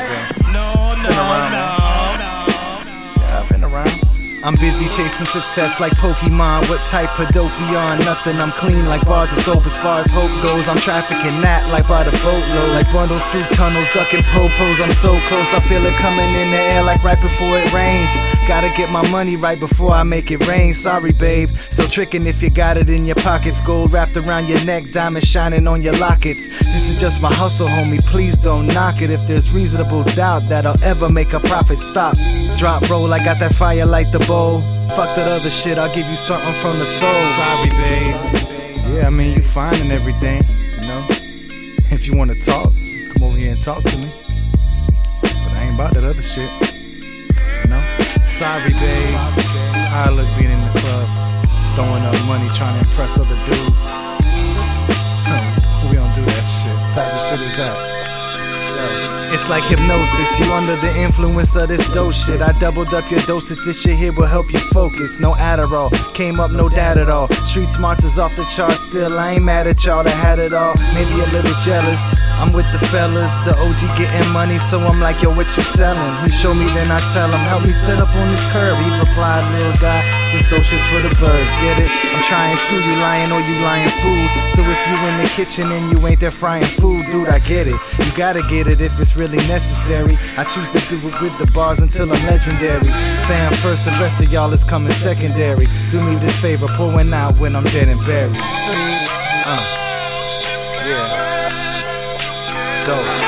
Yeah. I'm busy chasing success like Pokemon. What type of dope on? nothing? I'm clean like bars of soap. As far as hope goes, I'm trafficking that like by the boatload. Like bundles through tunnels, ducking popos. I'm so close, I feel it coming in the air like right before it rains. Gotta get my money right before I make it rain. Sorry, babe. So tricking if you got it in your pockets. Gold wrapped around your neck, diamonds shining on your lockets. This is just my hustle, homie. Please don't knock it if there's reasonable doubt that I'll ever make a profit. Stop, drop, roll. I got that fire like the bowl. Fuck that other shit, I'll give you something from the soul. Sorry, babe. Yeah, I mean, you fine and everything, you know. If you wanna talk, come over here and talk to me. But I ain't about that other shit, you know. Sorry, babe. I look being in the club, throwing up money, trying to impress other dudes. we don't do that shit. Type of shit is that? It's like hypnosis, you under the influence of this dope shit. I doubled up your doses, this shit here will help you focus. No Adderall, came up no doubt at all. Street smarts is off the charts, still I ain't mad at y'all that had it all. Maybe a little jealous. I'm with the fellas, the OG getting money, so I'm like, yo, what you selling? He show me, then I tell him, help me set up on this curb. He replied, little guy, this dope shit's for the birds, get it? I'm trying to, you lying or you lying food. So if you in the kitchen and you ain't there frying food, dude, I get it. You gotta get it if it's really necessary. I choose to do it with the bars until I'm legendary. Fam first, the rest of y'all is coming secondary. Do me this favor, pour one out when I'm dead and buried. Uh, yeah. Dope.